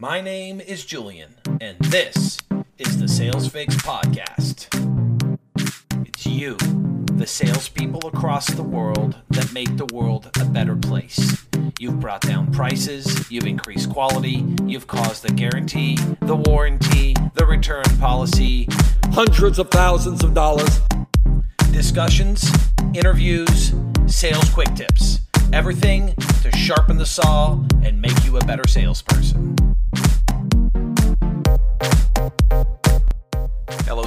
My name is Julian, and this is the Sales Fix Podcast. It's you, the salespeople across the world that make the world a better place. You've brought down prices, you've increased quality, you've caused the guarantee, the warranty, the return policy, hundreds of thousands of dollars. discussions, interviews, sales quick tips. Everything to sharpen the saw and make you a better salesperson.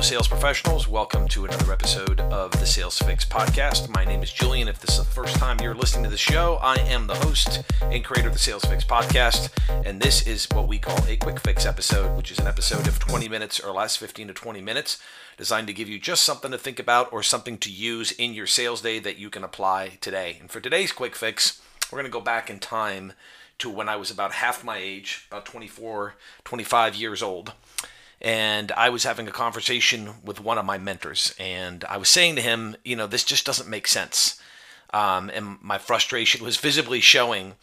Sales professionals. Welcome to another episode of the Sales Fix podcast. My name is Julian. If this is the first time you're listening to the show, I am the host and creator of the Sales Fix podcast. And this is what we call a quick fix episode, which is an episode of 20 minutes or less, 15 to 20 minutes, designed to give you just something to think about or something to use in your sales day that you can apply today. And for today's quick fix, we're going to go back in time to when I was about half my age, about 24, 25 years old and I was having a conversation with one of my mentors, and I was saying to him, you know, this just doesn't make sense. Um, and my frustration was visibly showing.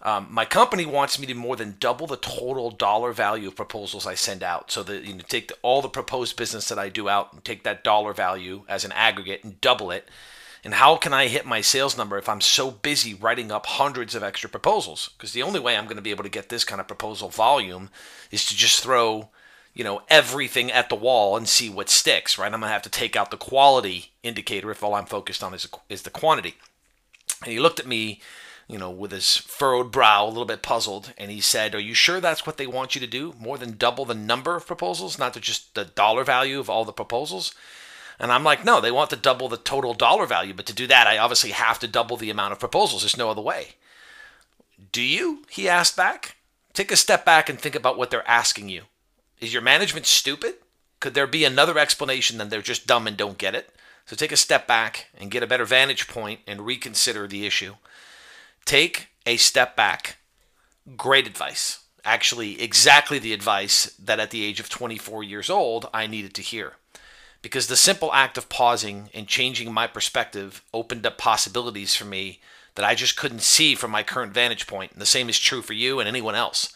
Um, my company wants me to more than double the total dollar value of proposals I send out. So that you know, take the, all the proposed business that I do out and take that dollar value as an aggregate and double it. And how can I hit my sales number if I'm so busy writing up hundreds of extra proposals? Because the only way I'm going to be able to get this kind of proposal volume is to just throw you know everything at the wall and see what sticks right? I'm going to have to take out the quality indicator if all i'm focused on is, is the quantity. And he looked at me you know with his furrowed brow a little bit puzzled and he said are you sure that's what they want you to do? More than double the number of proposals? Not just the dollar value of all the proposals? And i'm like no they want to double the total dollar value but to do that i obviously have to double the amount of proposals. There's no other way. Do you? he asked back. Take a step back and think about what they're asking you is your management stupid? Could there be another explanation than they're just dumb and don't get it? So take a step back and get a better vantage point and reconsider the issue. Take a step back. Great advice. Actually, exactly the advice that at the age of 24 years old I needed to hear. Because the simple act of pausing and changing my perspective opened up possibilities for me that I just couldn't see from my current vantage point. And the same is true for you and anyone else.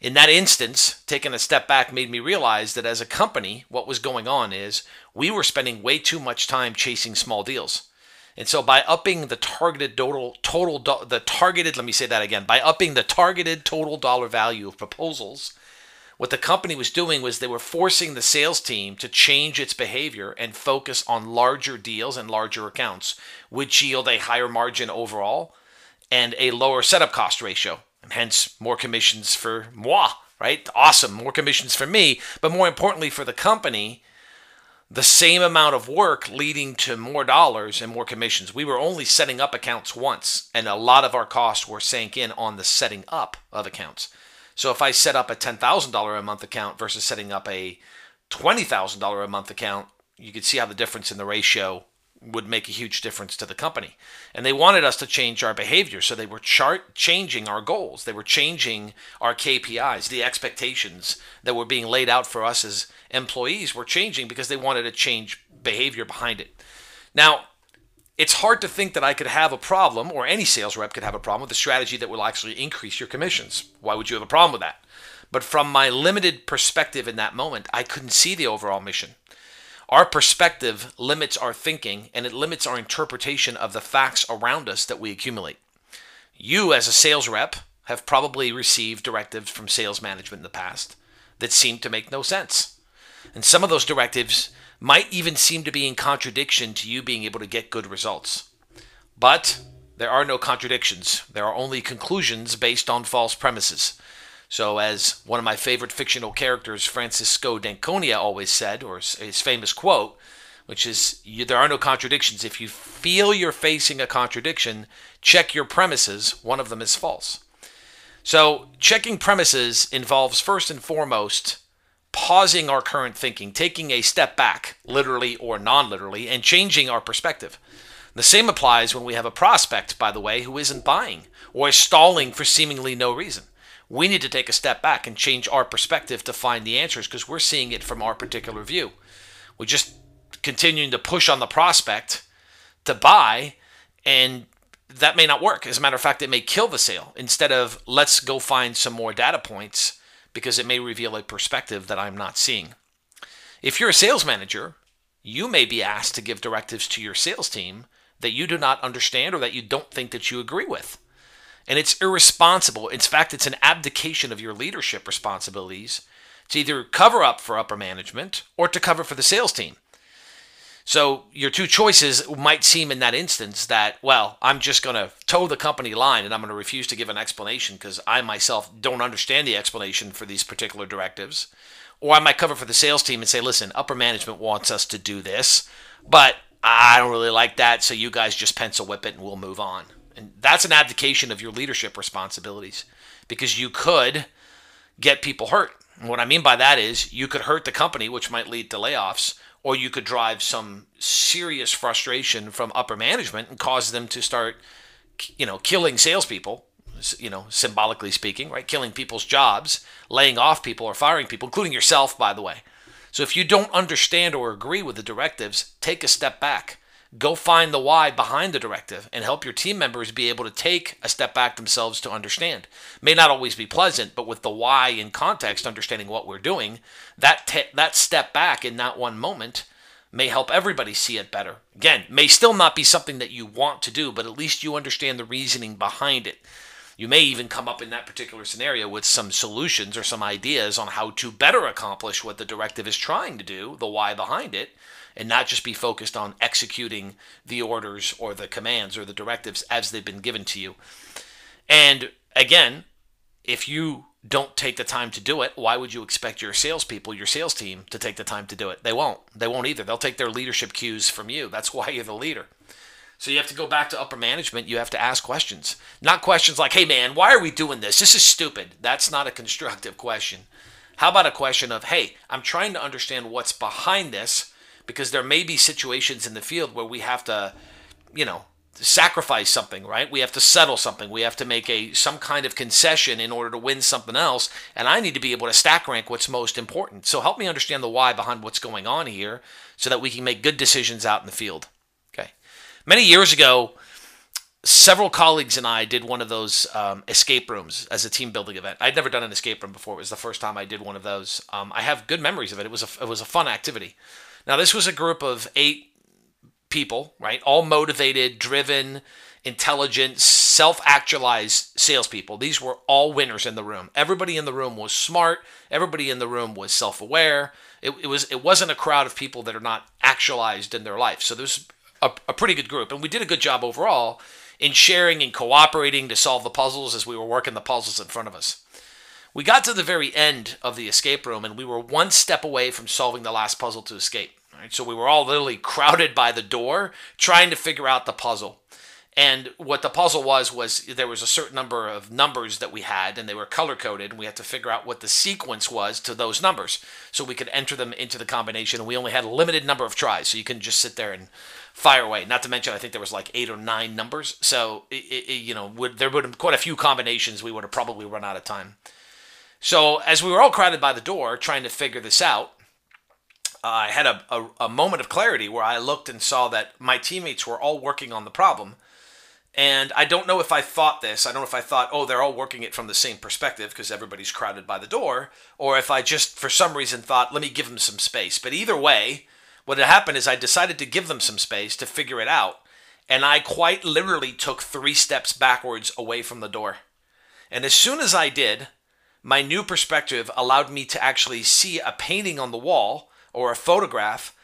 In that instance, taking a step back made me realize that as a company, what was going on is we were spending way too much time chasing small deals. And so by upping the targeted total total the targeted let me say that again, by upping the targeted total dollar value of proposals, what the company was doing was they were forcing the sales team to change its behavior and focus on larger deals and larger accounts, which yield a higher margin overall and a lower setup cost ratio and hence more commissions for moi, right? Awesome, more commissions for me, but more importantly for the company, the same amount of work leading to more dollars and more commissions. We were only setting up accounts once, and a lot of our costs were sank in on the setting up of accounts. So if I set up a $10,000 a month account versus setting up a $20,000 a month account, you can see how the difference in the ratio would make a huge difference to the company. And they wanted us to change our behavior. So they were chart changing our goals. They were changing our KPIs. The expectations that were being laid out for us as employees were changing because they wanted to change behavior behind it. Now, it's hard to think that I could have a problem, or any sales rep could have a problem with a strategy that will actually increase your commissions. Why would you have a problem with that? But from my limited perspective in that moment, I couldn't see the overall mission. Our perspective limits our thinking and it limits our interpretation of the facts around us that we accumulate. You, as a sales rep, have probably received directives from sales management in the past that seem to make no sense. And some of those directives might even seem to be in contradiction to you being able to get good results. But there are no contradictions, there are only conclusions based on false premises. So, as one of my favorite fictional characters, Francisco d'Anconia, always said, or his famous quote, which is there are no contradictions. If you feel you're facing a contradiction, check your premises. One of them is false. So, checking premises involves first and foremost pausing our current thinking, taking a step back, literally or non literally, and changing our perspective. The same applies when we have a prospect, by the way, who isn't buying or is stalling for seemingly no reason we need to take a step back and change our perspective to find the answers because we're seeing it from our particular view. We're just continuing to push on the prospect to buy, and that may not work. As a matter of fact, it may kill the sale. Instead of let's go find some more data points because it may reveal a perspective that I'm not seeing. If you're a sales manager, you may be asked to give directives to your sales team that you do not understand or that you don't think that you agree with. And it's irresponsible. In fact, it's an abdication of your leadership responsibilities to either cover up for upper management or to cover for the sales team. So your two choices might seem in that instance that, well, I'm just going to toe the company line and I'm going to refuse to give an explanation because I myself don't understand the explanation for these particular directives. Or I might cover for the sales team and say, listen, upper management wants us to do this, but I don't really like that, so you guys just pencil whip it and we'll move on. And that's an abdication of your leadership responsibilities because you could get people hurt. And what I mean by that is you could hurt the company, which might lead to layoffs, or you could drive some serious frustration from upper management and cause them to start, you know, killing salespeople, you know, symbolically speaking, right? Killing people's jobs, laying off people or firing people, including yourself, by the way. So if you don't understand or agree with the directives, take a step back. Go find the why behind the directive and help your team members be able to take a step back themselves to understand. May not always be pleasant, but with the why in context, understanding what we're doing, that that step back in that one moment may help everybody see it better. Again, may still not be something that you want to do, but at least you understand the reasoning behind it. You may even come up in that particular scenario with some solutions or some ideas on how to better accomplish what the directive is trying to do, the why behind it, and not just be focused on executing the orders or the commands or the directives as they've been given to you. And again, if you don't take the time to do it, why would you expect your salespeople, your sales team, to take the time to do it? They won't. They won't either. They'll take their leadership cues from you. That's why you're the leader. So you have to go back to upper management. You have to ask questions. Not questions like, hey, man, why are we doing this? This is stupid. That's not a constructive question. How about a question of, hey, I'm trying to understand what's behind this because there may be situations in the field where we have to, you know, sacrifice something, right? We have to settle something. We have to make a some kind of concession in order to win something else, and I need to be able to stack rank what's most important. So help me understand the why behind what's going on here so that we can make good decisions out in the field. Okay. Many years ago, several colleagues and I did one of those um, escape rooms as a team building event. I'd never done an escape room before. It was the first time I did one of those. Um, I have good memories of it. It was a, it was a fun activity. Now, this was a group of eight people, right? All motivated, driven, intelligent, self actualized salespeople. These were all winners in the room. Everybody in the room was smart. Everybody in the room was self aware. It, it, was it wasn't a crowd of people that are not actualized in their life. So there's a, a pretty good group, and we did a good job overall in sharing and cooperating to solve the puzzles as we were working the puzzles in front of us. We got to the very end of the escape room, and we were one step away from solving the last puzzle to escape. Right? So we were all literally crowded by the door trying to figure out the puzzle. And what the puzzle was was there was a certain number of numbers that we had, and they were color coded, and we had to figure out what the sequence was to those numbers, so we could enter them into the combination. And we only had a limited number of tries, so you can just sit there and fire away. Not to mention, I think there was like eight or nine numbers. So it, it, you know, would, there would have quite a few combinations. We would have probably run out of time. So as we were all crowded by the door trying to figure this out, uh, I had a, a, a moment of clarity where I looked and saw that my teammates were all working on the problem. And I don't know if I thought this. I don't know if I thought, oh, they're all working it from the same perspective because everybody's crowded by the door, or if I just, for some reason, thought, let me give them some space. But either way, what had happened is I decided to give them some space to figure it out, and I quite literally took three steps backwards away from the door. And as soon as I did, my new perspective allowed me to actually see a painting on the wall or a photograph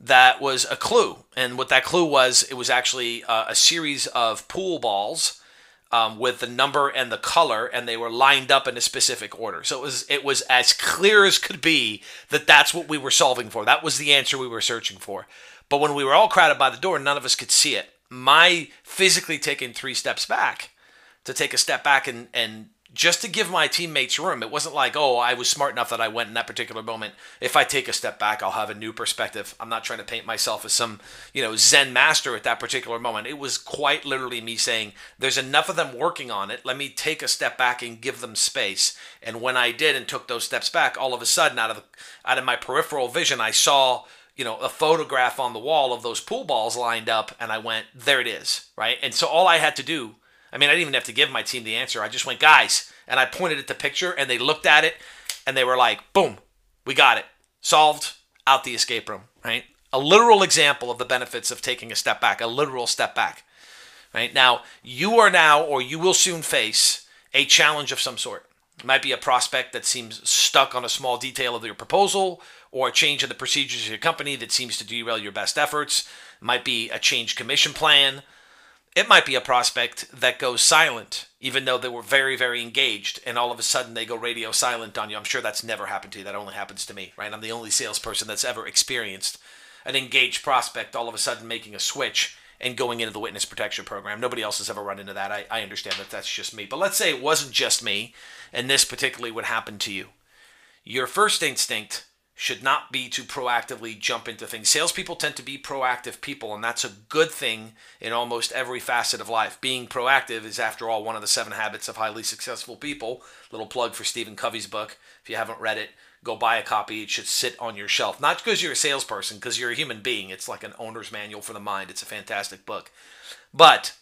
that was a clue. And what that clue was, it was actually uh, a series of pool balls um, with the number and the color, and they were lined up in a specific order. So it was it was as clear as could be that that's what we were solving for. That was the answer we were searching for. But when we were all crowded by the door, none of us could see it. My physically taking three steps back to take a step back and and just to give my teammates room. It wasn't like, oh, I was smart enough that I went in that particular moment. If I take a step back, I'll have a new perspective. I'm not trying to paint myself as some, you know, Zen master at that particular moment. It was quite literally me saying, there's enough of them working on it. Let me take a step back and give them space. And when I did and took those steps back, all of a sudden, out of out of my peripheral vision, I saw you know, a photograph on the wall of those pool balls lined up, and I went, there it is, right? And so all I had to do I mean, I didn't even have to give my team the answer. I just went, guys, and I pointed at the picture, and they looked at it, and they were like, boom, we got it. Solved, out the escape room, right? A literal example of the benefits of taking a step back, a literal step back. Right? Now, you are now or you will soon face a challenge of some sort. It might be a prospect that seems stuck on a small detail of your proposal or a change in the procedures of your company that seems to derail your best efforts. It might be a change commission plan. It might be a prospect that goes silent, even though they were very, very engaged, and all of a sudden they go radio silent on you. I'm sure that's never happened to you. That only happens to me, right? I'm the only salesperson that's ever experienced an engaged prospect all of a sudden making a switch and going into the witness protection program. Nobody else has ever run into that. I, I understand that that's just me. But let's say it wasn't just me, and this particularly would happen to you. Your first instinct should not be to proactively jump into things. Salespeople tend to be proactive people, and that's a good thing in almost every facet of life. Being proactive is, after all, one of the seven habits of highly successful people. Little plug for Stephen Covey's book. If you haven't read it, go buy a copy. It should sit on your shelf. Not because you're a salesperson, because you're a human being. It's like an owner's manual for the mind. It's a fantastic book. But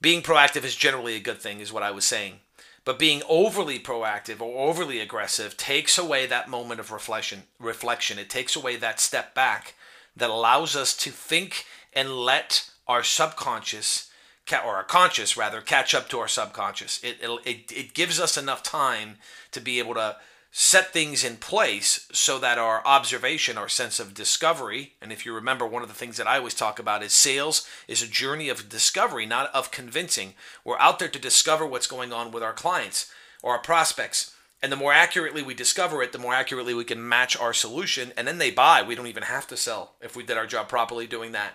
being proactive is generally a good thing, is what I was saying. But being overly proactive or overly aggressive takes away that moment of reflection. Reflection. It takes away that step back that allows us to think and let our subconscious or our conscious rather catch up to our subconscious. It, it it gives us enough time to be able to set things in place so that our observation, our sense of discovery, and if you remember, one of the things that I always talk about is sales is a journey of discovery, not of convincing. We're out there to discover what's going on with our clients or our prospects. And the more accurately we discover it, the more accurately we can match our solution, and then they buy. We don't even have to sell if we did our job properly doing that.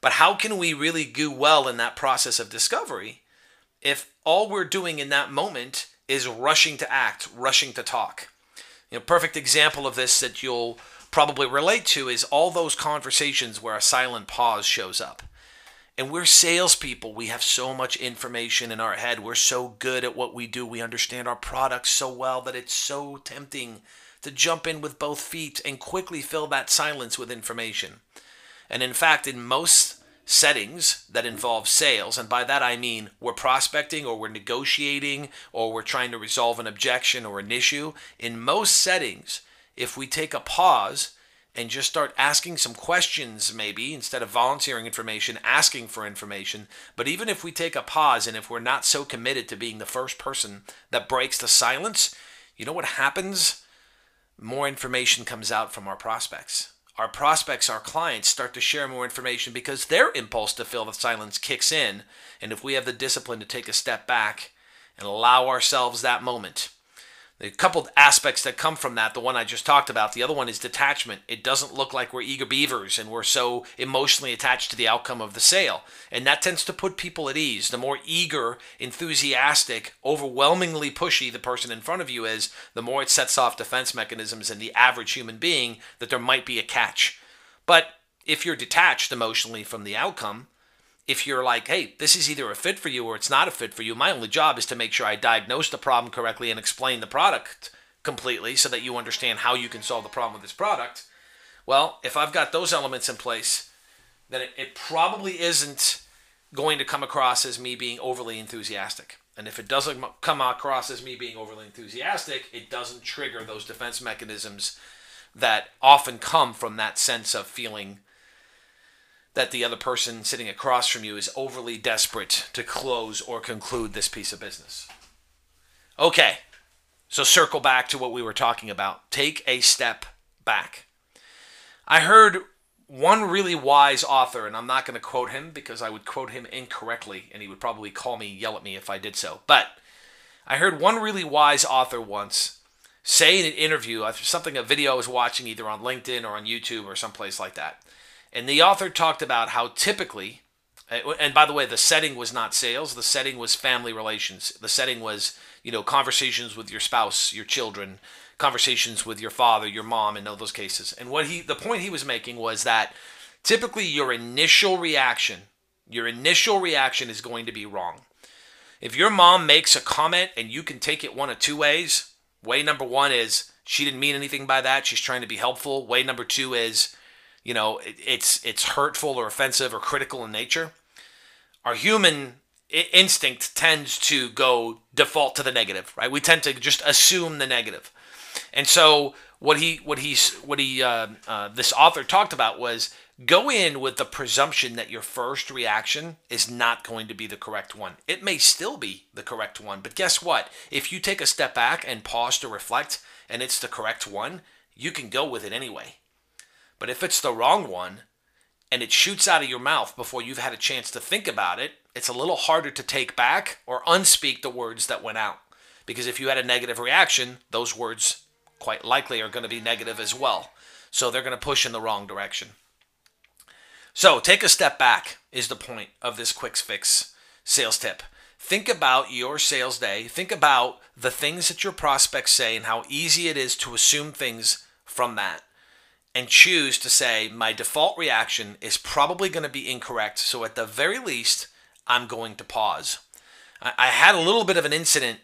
But how can we really do well in that process of discovery if all we're doing in that moment is rushing to act, rushing to talk? You know, perfect example of this that you'll probably relate to is all those conversations where a silent pause shows up. And we're salespeople. We have so much information in our head. We're so good at what we do. We understand our products so well that it's so tempting to jump in with both feet and quickly fill that silence with information. And in fact, in most settings that involve sales, and by that I mean we're prospecting or we're negotiating or we're trying to resolve an objection or an issue, in most settings, if we take a pause and just start asking some questions, maybe instead of volunteering information, asking for information. But even if we take a pause and if we're not so committed to being the first person that breaks the silence, you know what happens? More information comes out from our prospects our prospects, our clients start to share more information because their impulse to fill the silence kicks in. And if we have the discipline to take a step back and allow ourselves that moment, the couple aspects that come from that, the one I just talked about, the other one is detachment. It doesn't look like we're eager beavers and we're so emotionally attached to the outcome of the sale. And that tends to put people at ease. The more eager, enthusiastic, overwhelmingly pushy the person in front of you is, the more it sets off defense mechanisms in the average human being that there might be a catch. But if you're detached emotionally from the outcome, if you're like, hey, this is either a fit for you or it's not a fit for you, my only job is to make sure I diagnose the problem correctly and explain the product completely so that you understand how you can solve the problem with this product. Well, if I've got those elements in place, then it, it probably isn't going to come across as me being overly enthusiastic. And if it doesn't come across as me being overly enthusiastic, it doesn't trigger those defense mechanisms that often come from that sense of feeling that the other person sitting across from you is overly desperate to close or conclude this piece of business. Okay, so circle back to what we were talking about. Take a step back. I heard one really wise author, and I'm not going to quote him because I would quote him incorrectly and he would probably call me, yell at me if I did so. But I heard one really wise author once say in an interview, something, a video I was watching either on LinkedIn or on YouTube or someplace like that and the author talked about how typically, uh, and by the way, the setting was not sales, the setting was family relations. The setting was, you know, conversations with your spouse, your children, conversations with your father, your mom, in all those cases. And what he, the point he was making was that typically your initial reaction, your initial reaction is going to be wrong. If your mom makes a comment and you can take it one of two ways, way number one is she didn't mean anything by that. She's trying to be helpful. Way number two is you know, it, it's it's hurtful or offensive or critical in nature. Our human instinct tends to go default to the negative, right? We tend to just assume the negative. And so what he what he's what he uh, uh, this author talked about was go in with the presumption that your first reaction is not going to be the correct one. It may still be the correct one, but guess what? If you take a step back and pause to reflect and it's the correct one, you can go with it anyway. But if it's the wrong one and it shoots out of your mouth before you've had a chance to think about it, it's a little harder to take back or unspeak the words that went out. Because if you had a negative reaction, those words quite likely are going to be negative as well. So they're going to push in the wrong direction. So take a step back, is the point of this quick fix sales tip. Think about your sales day. Think about the things that your prospects say and how easy it is to assume things from that. And choose to say, my default reaction is probably going to be incorrect. So at the very least, I'm going to pause. I had a little bit of an incident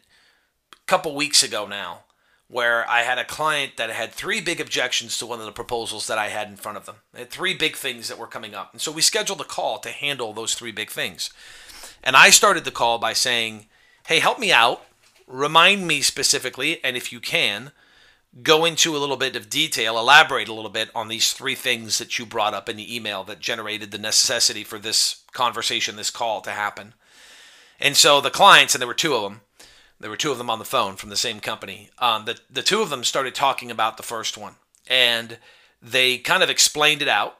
a couple weeks ago now where I had a client that had three big objections to one of the proposals that I had in front of them. They had three big things that were coming up. And so we scheduled a call to handle those three big things. And I started the call by saying, Hey, help me out. Remind me specifically, and if you can, go into a little bit of detail, elaborate a little bit on these three things that you brought up in the email that generated the necessity for this conversation, this call to happen. And so the clients, and there were two of them, there were two of them on the phone from the same company. Um, the the two of them started talking about the first one, and they kind of explained it out.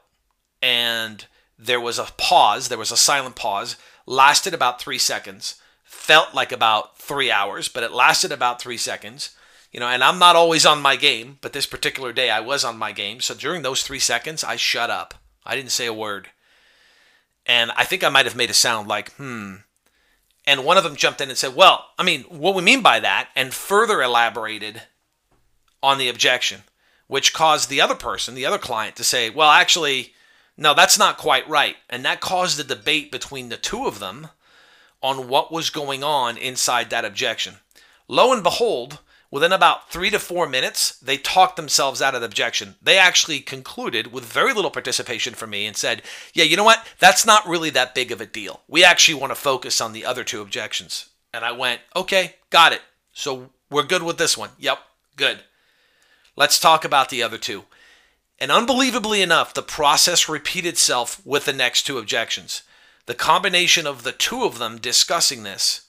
And there was a pause. There was a silent pause. Lasted about three seconds. Felt like about three hours, but it lasted about three seconds. You know, and I'm not always on my game, but this particular day I was on my game. So during those three seconds, I shut up. I didn't say a word. And I think I might have made a sound like, hmm, and one of them jumped in and said, Well, I mean, what we mean by that, and further elaborated on the objection, which caused the other person, the other client, to say, Well, actually, no, that's not quite right. And that caused a debate between the two of them on what was going on inside that objection. Lo and behold, Within about three to four minutes, they talked themselves out of the objection. They actually concluded with very little participation from me and said, Yeah, you know what? That's not really that big of a deal. We actually want to focus on the other two objections. And I went, Okay, got it. So we're good with this one. Yep, good. Let's talk about the other two. And unbelievably enough, the process repeated itself with the next two objections. The combination of the two of them discussing this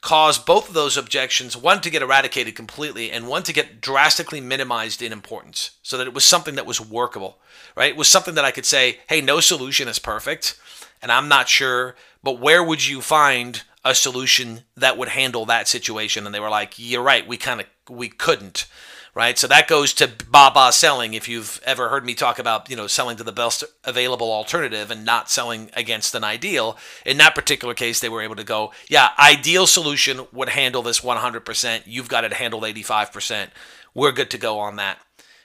caused both of those objections, one to get eradicated completely and one to get drastically minimized in importance so that it was something that was workable, right? It was something that I could say, hey, no solution is perfect, and I'm not sure, but where would you find a solution that would handle that situation? And they were like, you're right, we kind of, we couldn't right? So that goes to Baba selling. If you've ever heard me talk about, you know, selling to the best available alternative and not selling against an ideal, in that particular case, they were able to go, yeah, ideal solution would handle this 100%. You've got it handled 85%. We're good to go on that.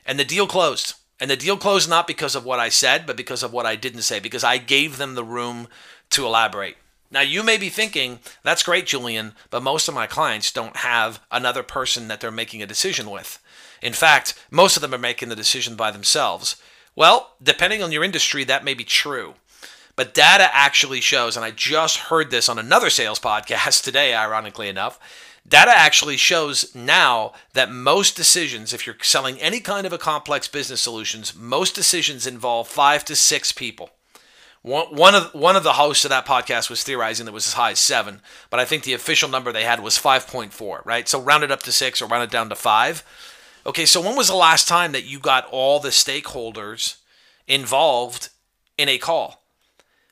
And the deal closed. And the deal closed not because of what I said, but because of what I didn't say, because I gave them the room to elaborate. Now, you may be thinking, that's great, Julian, but most of my clients don't have another person that they're making a decision with. In fact, most of them are making the decision by themselves. Well, depending on your industry, that may be true. But data actually shows, and I just heard this on another sales podcast today, ironically enough. Data actually shows now that most decisions, if you're selling any kind of a complex business solutions, most decisions involve five to six people. One, of one of the hosts of that podcast was theorizing that was as high as seven, but I think the official number they had was 5.4, right? So round it up to six or round it down to five. Okay, so when was the last time that you got all the stakeholders involved in a call?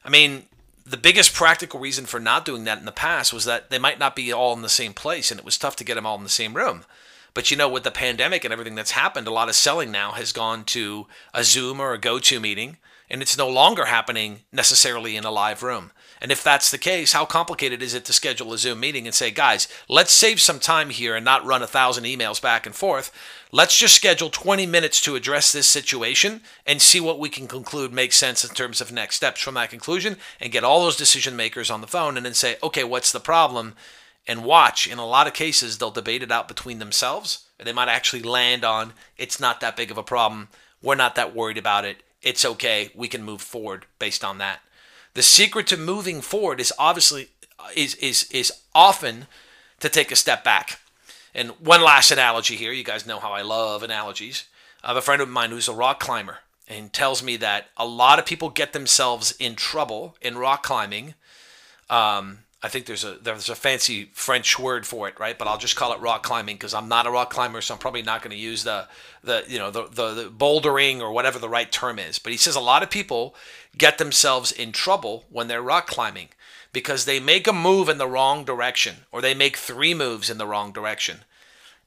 I mean, the biggest practical reason for not doing that in the past was that they might not be all in the same place and it was tough to get them all in the same room. But you know, with the pandemic and everything that's happened, a lot of selling now has gone to a Zoom or a GoToMeeting, and it's no longer happening necessarily in a live room. And if that's the case, how complicated is it to schedule a Zoom meeting and say, guys, let's save some time here and not run a thousand emails back and forth. Let's just schedule 20 minutes to address this situation and see what we can conclude makes sense in terms of next steps from that conclusion and get all those decision makers on the phone and then say, okay, what's the problem? And watch. In a lot of cases, they'll debate it out between themselves. And they might actually land on it's not that big of a problem. We're not that worried about it. It's okay. We can move forward based on that. The secret to moving forward is obviously is is is often to take a step back. And one last analogy here. You guys know how I love analogies. I have a friend of mine who's a rock climber and tells me that a lot of people get themselves in trouble in rock climbing. Um, I think there's a there's a fancy French word for it, right? But I'll just call it rock climbing because I'm not a rock climber, so I'm probably not going to use the the you know the, the the bouldering or whatever the right term is. But he says a lot of people get themselves in trouble when they're rock climbing because they make a move in the wrong direction or they make three moves in the wrong direction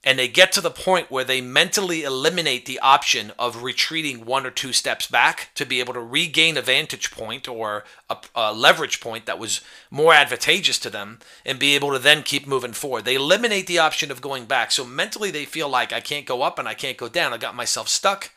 and they get to the point where they mentally eliminate the option of retreating one or two steps back to be able to regain a vantage point or a, a, leverage point that was more advantageous to them and be able to then keep moving forward. They eliminate the option of going back. So mentally, they feel like I can't go up and I can't go down. I got myself stuck.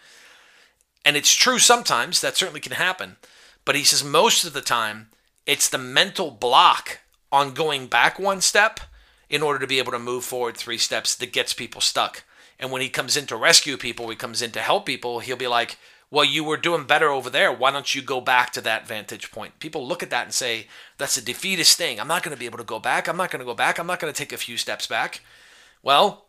And it's true sometimes, that certainly can happen. But he says most of the time, it's the mental block on going back one step in order to be able to move forward three steps that gets people stuck. And when he comes in to rescue people, he comes in to help people, he'll be like, well, you were doing better over there. Why don't you go back to that vantage point? People look at that and say, that's a defeatist thing. I'm not going to be able to go back. I'm not going to go back. I'm not going to take a few steps back. Well,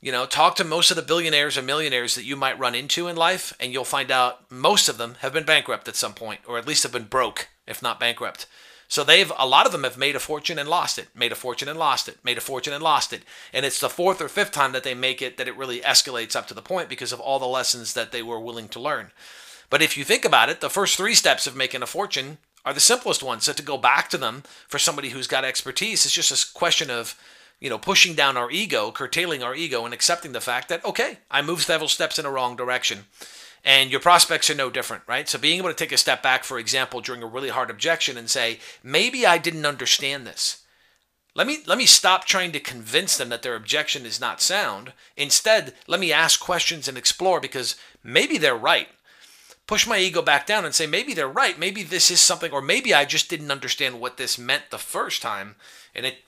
you know, talk to most of the billionaires and millionaires that you might run into in life, and you'll find out most of them have been bankrupt at some point, or at least have been broke, if not bankrupt. So they've a lot of them have made a fortune and lost it, made a fortune and lost it, made a fortune and lost it. And it's the fourth or fifth time that they make it that it really escalates up to the point because of all the lessons that they were willing to learn. But if you think about it, the first three steps of making a fortune are the simplest ones. So to go back to them for somebody who's got expertise is just a question of, you know, pushing down our ego, curtailing our ego, and accepting the fact that, okay, I moved several steps in a wrong direction and your prospects are no different, right? So being able to take a step back, for example, during a really hard objection and say, maybe I didn't understand this. Let me let me stop trying to convince them that their objection is not sound. Instead, let me ask questions and explore because maybe they're right. Push my ego back down and say maybe they're right. Maybe this is something or maybe I just didn't understand what this meant the first time and it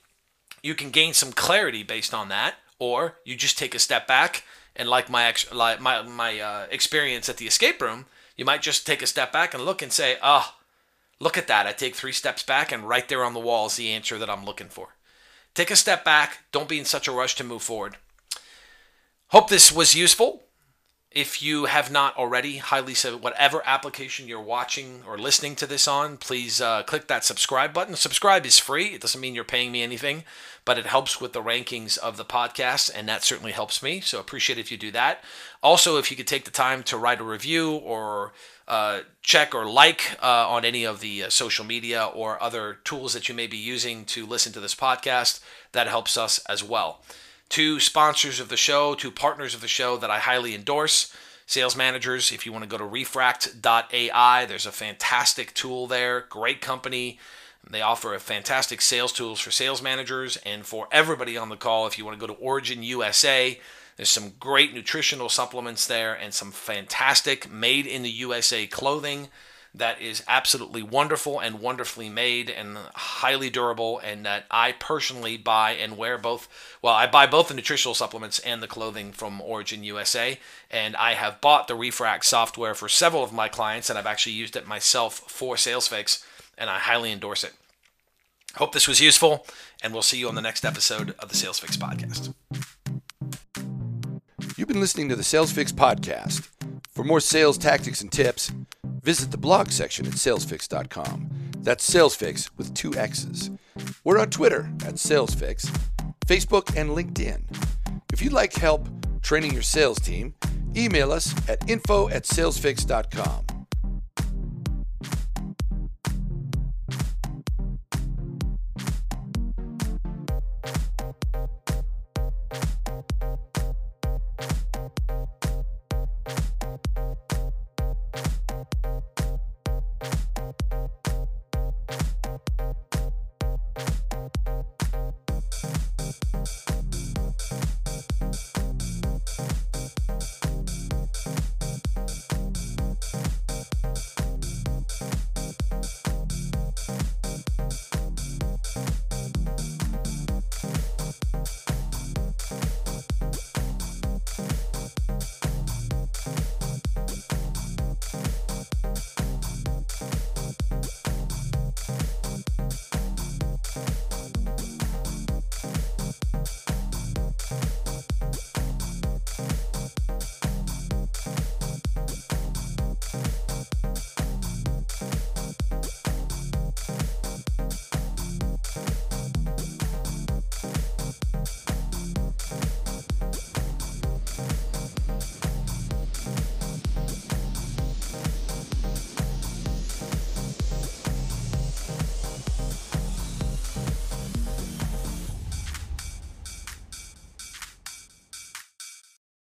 you can gain some clarity based on that or you just take a step back and like my ex- like my my uh, experience at the escape room, you might just take a step back and look and say, "Ah, oh, look at that! I take three steps back, and right there on the wall is the answer that I'm looking for." Take a step back. Don't be in such a rush to move forward. Hope this was useful. If you have not already, highly said whatever application you're watching or listening to this on, please uh, click that subscribe button. Subscribe is free. It doesn't mean you're paying me anything, but it helps with the rankings of the podcast, and that certainly helps me. So appreciate if you do that. Also, if you could take the time to write a review or uh, check or like uh, on any of the uh, social media or other tools that you may be using to listen to this podcast, that helps us as well two sponsors of the show, two partners of the show that I highly endorse. Sales managers, if you want to go to refract.ai, there's a fantastic tool there, great company. They offer a fantastic sales tools for sales managers and for everybody on the call. If you want to go to Origin USA, there's some great nutritional supplements there and some fantastic made in the USA clothing that is absolutely wonderful and wonderfully made and highly durable and that I personally buy and wear both well I buy both the nutritional supplements and the clothing from Origin USA and I have bought the Refract software for several of my clients and I've actually used it myself for SalesFix and I highly endorse it. Hope this was useful and we'll see you on the next episode of the SalesFix podcast. You've been listening to the SalesFix podcast. For more sales tactics and tips, visit the blog section at salesfix.com. That's salesfix with two X's. We're on Twitter at salesfix, Facebook, and LinkedIn. If you'd like help training your sales team, email us at info at salesfix.com.